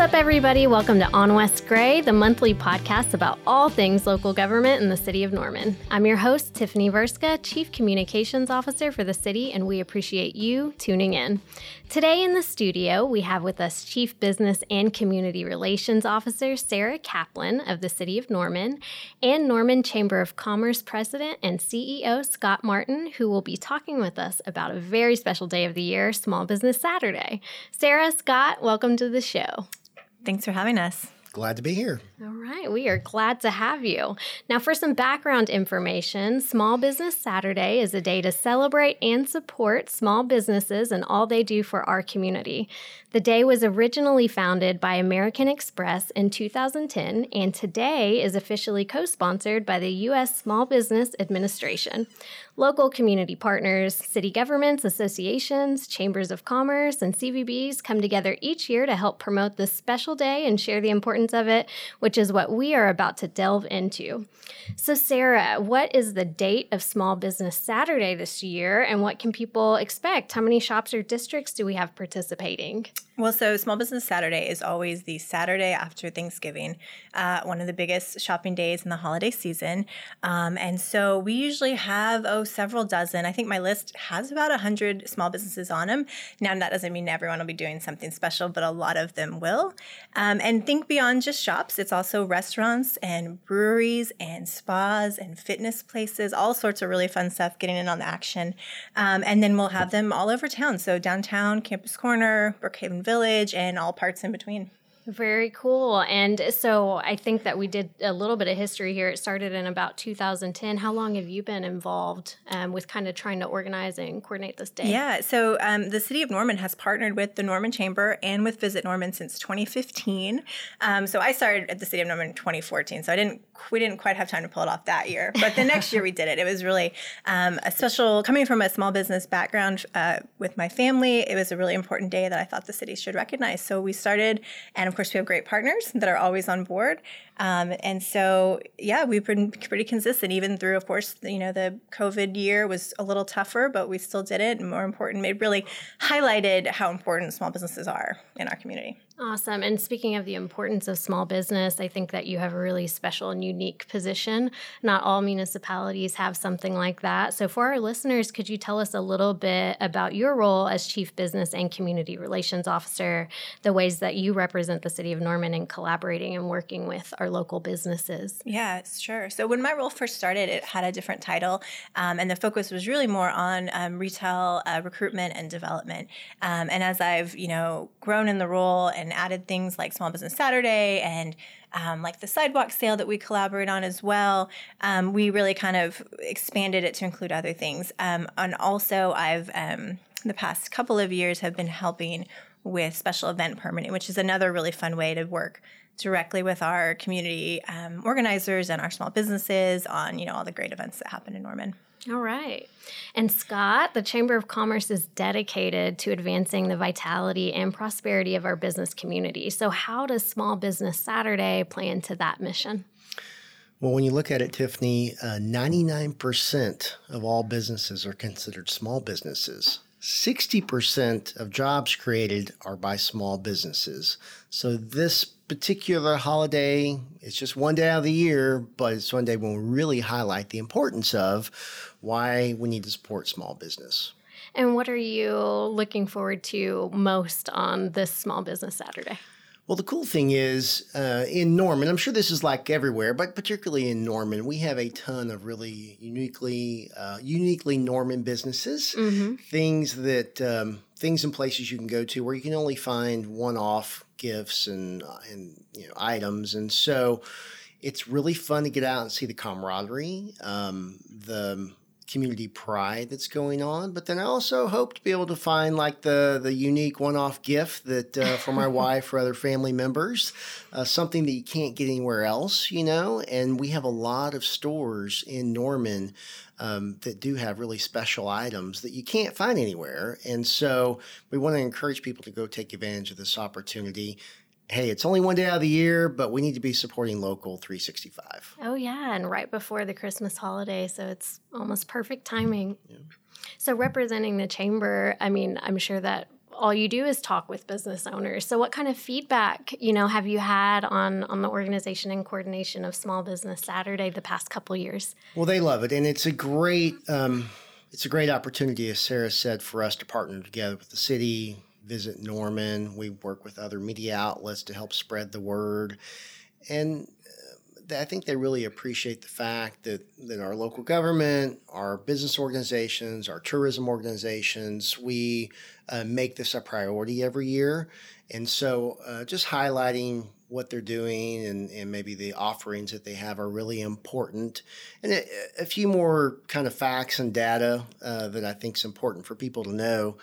What's up, everybody? Welcome to On West Gray, the monthly podcast about all things local government in the city of Norman. I'm your host, Tiffany Verska, Chief Communications Officer for the city, and we appreciate you tuning in. Today in the studio, we have with us Chief Business and Community Relations Officer Sara Kaplan of the City of Norman and Norman Chamber of Commerce President and CEO Scott Martin, who will be talking with us about a very special day of the year, Small Business Saturday. Sara, Scott, welcome to the show. Thanks for having us. Glad to be here. All right, we are glad to have you. Now, for some background information, Small Business Saturday is a day to celebrate and support small businesses and all they do for our community. The day was originally founded by American Express in 2010, and today is officially co sponsored by the U.S. Small Business Administration. Local community partners, city governments, associations, chambers of commerce, and CVBs come together each year to help promote this special day and share the importance of it, which is what we are about to delve into. So, Sara, what is the date of Small Business Saturday this year, and what can people expect? How many shops or districts do we have participating? Well, so Small Business Saturday is always the Saturday after Thanksgiving, uh, one of the biggest shopping days in the holiday season. Um, and so we usually have, oh, several dozen. I think my list has about 100 small businesses on them. Now, that doesn't mean everyone will be doing something special, but a lot of them will. Um, and think beyond just shops, it's also restaurants and breweries and spas and fitness places, all sorts of really fun stuff getting in on the action. Um, and then we'll have them all over town. So downtown, Campus Corner, Brookhaven and all parts in between. Very cool. And so I think that we did a little bit of history here. It started in about 2010. How long have you been involved um, with kind of trying to organize and coordinate this day? Yeah. So um, the City of Norman has partnered with the Norman Chamber and with Visit Norman since 2015. Um, so I started at the City of Norman in 2014. So I didn't we didn't quite have time to pull it off that year, but the next year we did it. It was really um, a special coming from a small business background uh, with my family. It was a really important day that I thought the city should recognize. So we started, and of course we have great partners that are always on board. Um, and so, yeah, we've been pretty consistent, even through, of course, you know, the COVID year was a little tougher, but we still did it. And more important, it really highlighted how important small businesses are in our community. Awesome. And speaking of the importance of small business, I think that you have a really special and unique position. Not all municipalities have something like that. So, for our listeners, could you tell us a little bit about your role as Chief Business and Community Relations Officer, the ways that you represent the City of Norman in collaborating and working with our local businesses? Yeah, sure. So, when my role first started, it had a different title, um, and the focus was really more on um, retail uh, recruitment and development. Um, and as I've, you know, grown in the role and and added things like Small Business Saturday and um, like the sidewalk sale that we collaborate on as well. Um, we really kind of expanded it to include other things. Um, and also, I've um, the past couple of years have been helping with special event permitting, which is another really fun way to work directly with our community um, organizers and our small businesses on you know all the great events that happen in Norman. All right. And Scott, the Chamber of Commerce is dedicated to advancing the vitality and prosperity of our business community. So, how does Small Business Saturday play into that mission? Well, when you look at it, Tiffany, uh, 99% of all businesses are considered small businesses. 60% of jobs created are by small businesses. So, this particular holiday, it's just one day out of the year, but it's one day when we really highlight the importance of why we need to support small business. And what are you looking forward to most on this Small Business Saturday? Well, the cool thing is uh, in Norman, I'm sure this is like everywhere, but particularly in Norman, we have a ton of really uniquely, uh, uniquely Norman businesses. Mm-hmm. Things that um, things and places you can go to where you can only find one-off gifts and uh, and you know items, and so it's really fun to get out and see the camaraderie, um, the community pride that's going on. But then I also hope to be able to find like the the unique one off gift that uh, for my wife or other family members, uh, something that you can't get anywhere else, you know. And we have a lot of stores in Norman. Um, that do have really special items that you can't find anywhere. And so we want to encourage people to go take advantage of this opportunity hey, it's only one day out of the year, but we need to be supporting local 365. Oh, yeah. And right before the Christmas holiday. So it's almost perfect timing. Yeah. So, representing the chamber, I mean, I'm sure that all you do is talk with business owners. So what kind of feedback, you know, have you had on on the organization and coordination of Small Business Saturday the past couple years? Well, they love it, and it's a great um, it's a great opportunity, as Sara said, for us to partner together with the city, visit Norman. We work with other media outlets to help spread the word, and I think they really appreciate the fact that, that our local government, our business organizations, our tourism organizations, we uh, make this a priority every year. And so uh, just highlighting what they're doing and, and maybe the offerings that they have are really important. And a, a few more kind of facts and data uh, that I think is important for people to know.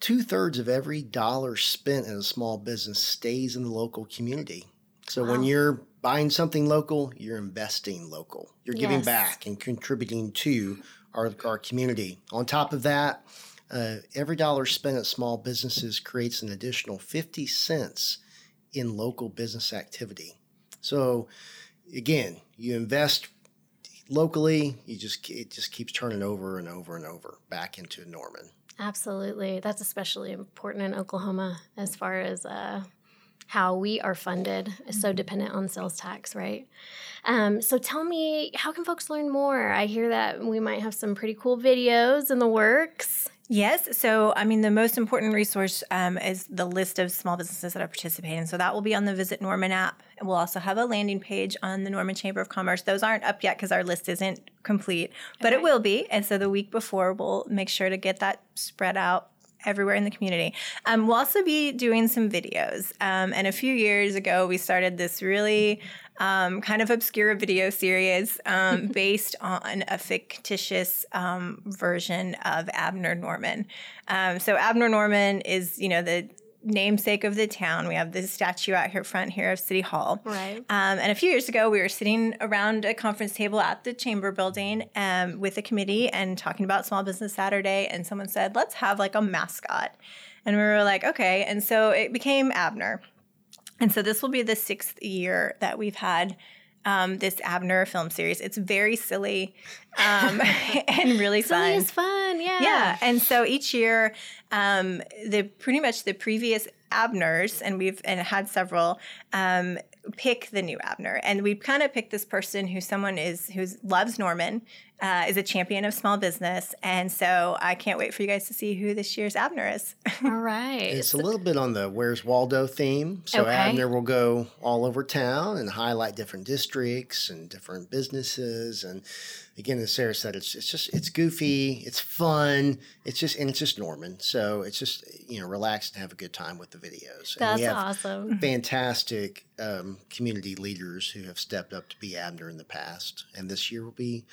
Two thirds of every dollar spent in a small business stays in the local community. So wow. when you're buying something local, you're investing local. You're giving yes. back and contributing to our, our community. On top of that, uh, every dollar spent at small businesses creates an additional 50 cents in local business activity. So, again, you invest locally, you just it just keeps turning over and over and over back into Norman. Absolutely, that's especially important in Oklahoma as far as uh, how we are funded is so mm-hmm. dependent on sales tax, right? Um, so tell me, how can folks learn more? I hear that we might have some pretty cool videos in the works. Yes. So, I mean, the most important resource um, is the list of small businesses that are participating. So, that will be on the Visit Norman app. And we'll also have a landing page on the Norman Chamber of Commerce. Those aren't up yet because our list isn't complete, but okay. it will be. And so, the week before, we'll make sure to get that spread out everywhere in the community. Um, we'll also be doing some videos. Um, and a few years ago, we started this really um, kind of obscure video series um, based on a fictitious um, version of Abner Norman. Um, so Abner Norman is, you know, the namesake of the town. We have this statue out here front here of City Hall. Right. Um, and a few years ago, we were sitting around a conference table at the chamber building um, with a committee and talking about Small Business Saturday. And someone said, let's have like a mascot. And we were like, okay. And so it became Abner. And so this will be the sixth year that we've had um, this Abner film series. It's very silly um, and really silly fun. is fun, yeah. Yeah, and so each year, um, the pretty much the previous Abners, and we've and had several. Um, pick the new Abner, and we kind of picked this person who someone is who loves Norman, uh, is a champion of small business, and so I can't wait for you guys to see who this year's Abner is. All right, it's a little bit on the Where's Waldo theme. So okay. Abner will go all over town and highlight different districts and different businesses, and again, as Sara said, it's it's just it's goofy, it's fun, it's just and it's just Norman, so it's just you know relax and have a good time with the videos. That's awesome. Fantastic um, community leaders who have stepped up to be Abner in the past, and this year will be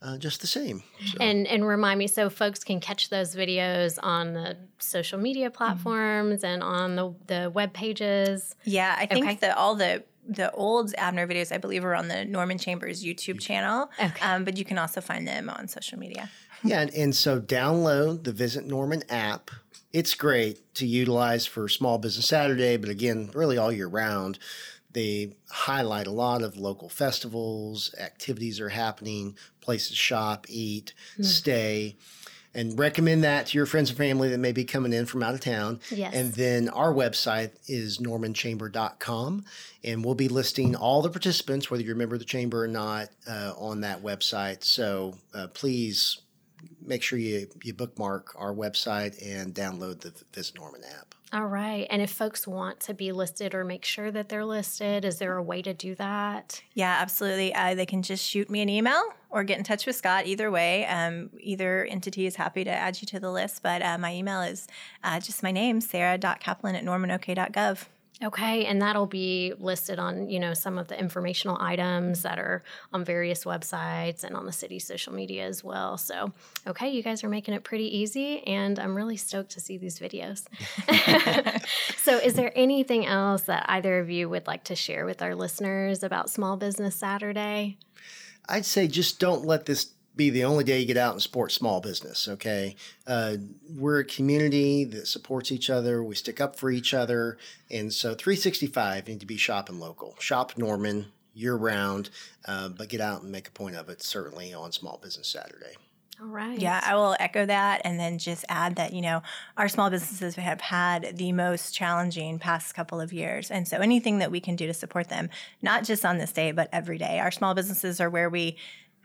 uh, just the same. So. And and remind me, so folks can catch those videos on the social media mm-hmm. platforms mm-hmm. and on the the web pages. Yeah, I think okay. that all the the old Abner videos, I believe, are on the Norman Chambers YouTube channel. Okay. Um, but you can also find them on social media. yeah, and, and so download the Visit Norman app. It's great to utilize for Small Business Saturday, but again, really all year round. They highlight a lot of local festivals, activities are happening, places to shop, eat, mm. stay, and recommend that to your friends and family that may be coming in from out of town. Yes. And then our website is normanchamber.com, and we'll be listing all the participants, whether you're a member of the chamber or not, uh, on that website. So uh, please make sure you, you bookmark our website and download the Visit Norman app. All right. And if folks want to be listed or make sure that they're listed, is there a way to do that? Yeah, absolutely. Uh, they can just shoot me an email or get in touch with Scott. Either way, um, either entity is happy to add you to the list. But uh, my email is uh, just my name, sara.kaplan at normanok.gov. Okay, and that'll be listed on, you know, some of the informational items that are on various websites and on the city's social media as well. So, okay, you guys are making it pretty easy and I'm really stoked to see these videos. so, is there anything else that either of you would like to share with our listeners about Small Business Saturday? I'd say just don't let this be the only day you get out and support small business. Okay, uh, we're a community that supports each other. We stick up for each other, and so 365 need to be shopping local. Shop Norman year round, uh, but get out and make a point of it. Certainly on Small Business Saturday. All right. Yeah, I will echo that and then just add that, you know, our small businesses have had the most challenging past couple of years. And so anything that we can do to support them, not just on this day, but every day. Our small businesses are where we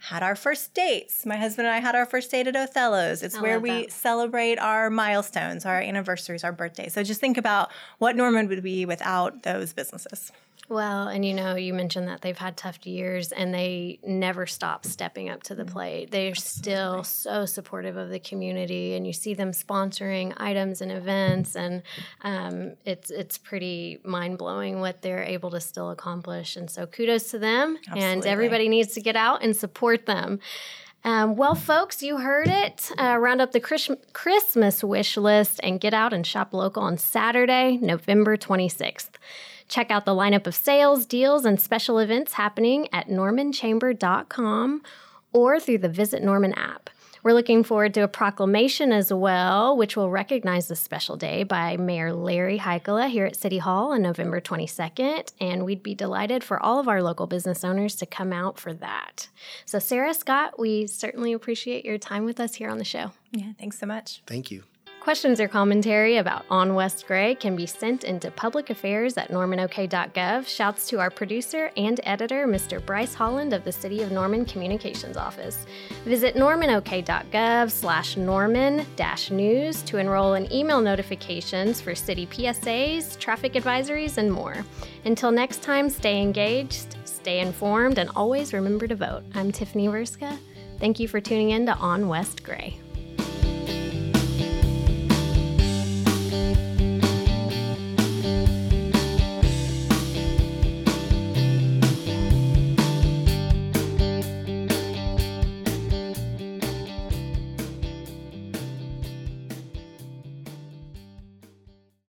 had our first dates. My husband and I had our first date at Othello's. It's I where we that. celebrate our milestones, our anniversaries, our birthdays. So just think about what Norman would be without those businesses. Well, and you know, you mentioned that they've had tough years and they never stop stepping up to the plate. They're still so supportive of the community, and you see them sponsoring items and events, and um, it's it's pretty mind blowing what they're able to still accomplish. And so, kudos to them, and everybody needs to get out and support them. Um, well, folks, you heard it. Uh, round up the Chris- Christmas wish list and get out and shop local on Saturday, November 26th. Check out the lineup of sales, deals, and special events happening at normanchamber.com or through the Visit Norman app. We're looking forward to a proclamation as well, which will recognize this special day by Mayor Larry Heikkila here at City Hall on November 22nd. And we'd be delighted for all of our local business owners to come out for that. So, Sara Scott, we certainly appreciate your time with us here on the show. Yeah, thanks so much. Thank you. Questions or commentary about On West Gray can be sent into public affairs at normanok.gov. Shouts to our producer and editor, Mr. Bryce Holland of the City of Norman Communications Office. Visit normanok.gov slash norman dash news to enroll in email notifications for city PSAs, traffic advisories, and more. Until next time, stay engaged, stay informed, and always remember to vote. I'm Tiffany Verska. Thank you for tuning in to On West Gray.